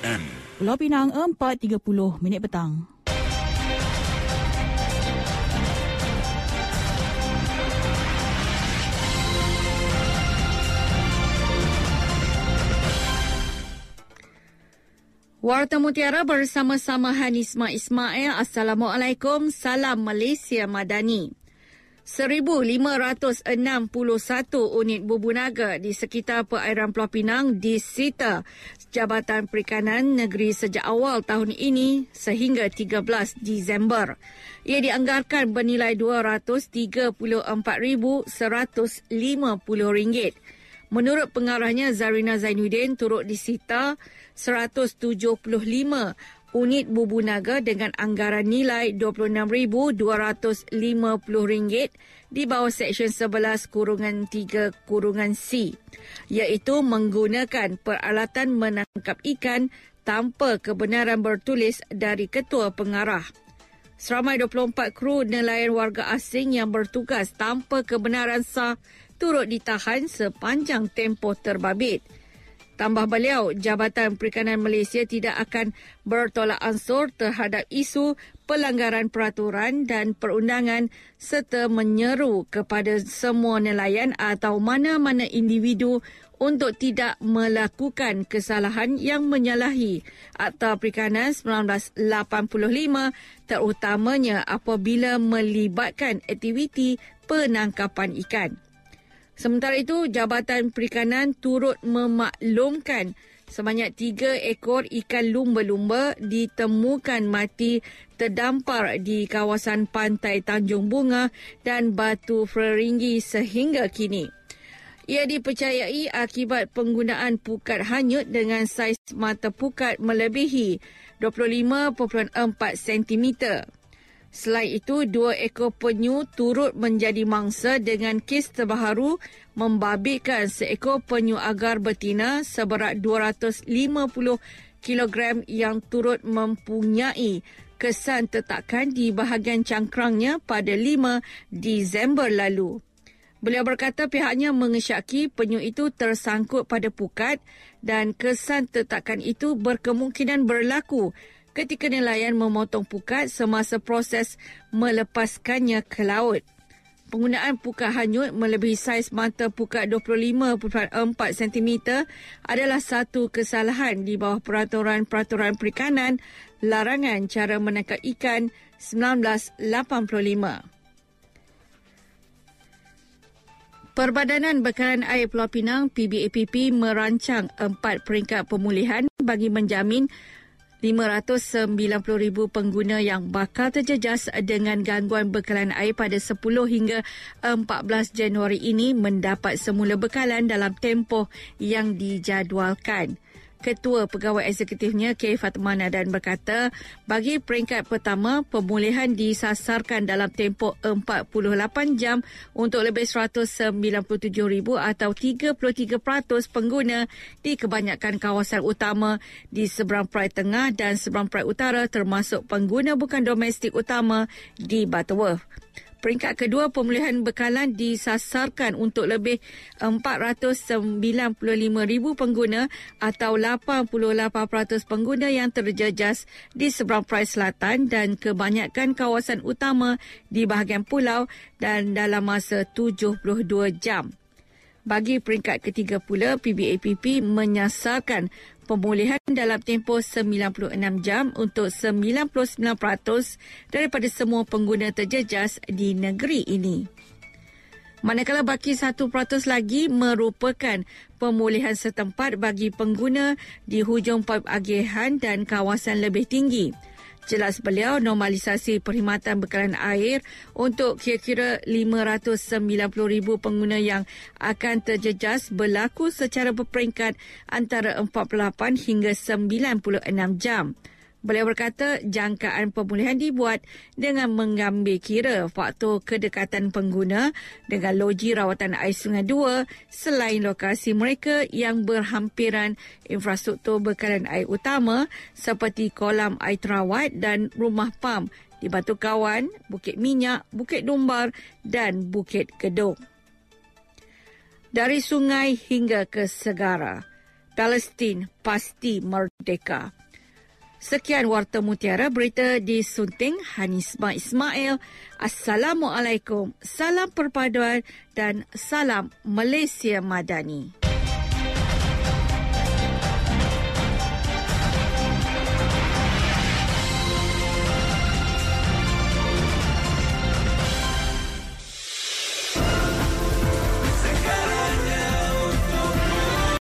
FM. Pulau Pinang 4.30 minit petang. Warta Mutiara bersama-sama Hanisma Ismail. Assalamualaikum. Salam Malaysia Madani. 1,561 unit bubu naga di sekitar perairan Pulau Pinang disita Jabatan Perikanan Negeri sejak awal tahun ini sehingga 13 Disember. Ia dianggarkan bernilai RM234,150. Menurut pengarahnya Zarina Zainuddin turut disita 175 unit bubu naga dengan anggaran nilai RM26,250 di bawah Seksyen 11 kurungan 3 kurungan C iaitu menggunakan peralatan menangkap ikan tanpa kebenaran bertulis dari ketua pengarah. Seramai 24 kru nelayan warga asing yang bertugas tanpa kebenaran sah turut ditahan sepanjang tempoh terbabit. Tambah beliau, Jabatan Perikanan Malaysia tidak akan bertolak ansur terhadap isu pelanggaran peraturan dan perundangan serta menyeru kepada semua nelayan atau mana-mana individu untuk tidak melakukan kesalahan yang menyalahi Akta Perikanan 1985 terutamanya apabila melibatkan aktiviti penangkapan ikan. Sementara itu, Jabatan Perikanan turut memaklumkan sebanyak tiga ekor ikan lumba-lumba ditemukan mati terdampar di kawasan pantai Tanjung Bunga dan Batu Feringgi sehingga kini. Ia dipercayai akibat penggunaan pukat hanyut dengan saiz mata pukat melebihi 25.4 cm. Selain itu, dua ekor penyu turut menjadi mangsa dengan kes terbaru membabitkan seekor penyu agar betina seberat 250 kg yang turut mempunyai kesan tetakan di bahagian cangkrangnya pada 5 Disember lalu. Beliau berkata pihaknya mengesyaki penyu itu tersangkut pada pukat dan kesan tetakan itu berkemungkinan berlaku ketika nelayan memotong pukat semasa proses melepaskannya ke laut. Penggunaan pukat hanyut melebihi saiz mata pukat 25.4 cm adalah satu kesalahan di bawah peraturan-peraturan perikanan larangan cara menangkap ikan 1985. Perbadanan Bekalan Air Pulau Pinang PBAPP merancang empat peringkat pemulihan bagi menjamin 590,000 pengguna yang bakal terjejas dengan gangguan bekalan air pada 10 hingga 14 Januari ini mendapat semula bekalan dalam tempoh yang dijadualkan. Ketua Pegawai Eksekutifnya K. Fatmana dan berkata, bagi peringkat pertama, pemulihan disasarkan dalam tempoh 48 jam untuk lebih 197,000 atau 33% pengguna di kebanyakan kawasan utama di seberang Perai Tengah dan seberang Perai Utara termasuk pengguna bukan domestik utama di Butterworth. Peringkat kedua pemulihan bekalan disasarkan untuk lebih 495,000 pengguna atau 88% pengguna yang terjejas di seberang Perai Selatan dan kebanyakan kawasan utama di bahagian pulau dan dalam masa 72 jam. Bagi peringkat ketiga pula, PBAPP menyasarkan pemulihan dalam tempoh 96 jam untuk 99% daripada semua pengguna terjejas di negeri ini. Manakala baki 1% lagi merupakan pemulihan setempat bagi pengguna di hujung pipe agihan dan kawasan lebih tinggi. Jelas beliau normalisasi perkhidmatan bekalan air untuk kira-kira 590,000 pengguna yang akan terjejas berlaku secara berperingkat antara 48 hingga 96 jam. Beliau berkata jangkaan pemulihan dibuat dengan mengambil kira faktor kedekatan pengguna dengan loji rawatan air Sungai Dua selain lokasi mereka yang berhampiran infrastruktur bekalan air utama seperti kolam air terawat dan rumah pam di Batu Kawan, Bukit Minyak, Bukit Dumbar dan Bukit Gedung. Dari sungai hingga ke segara. Palestin pasti merdeka. Sekian Warta Mutiara berita disunting Hanisma Ismail. Assalamualaikum, salam perpaduan dan salam Malaysia Madani.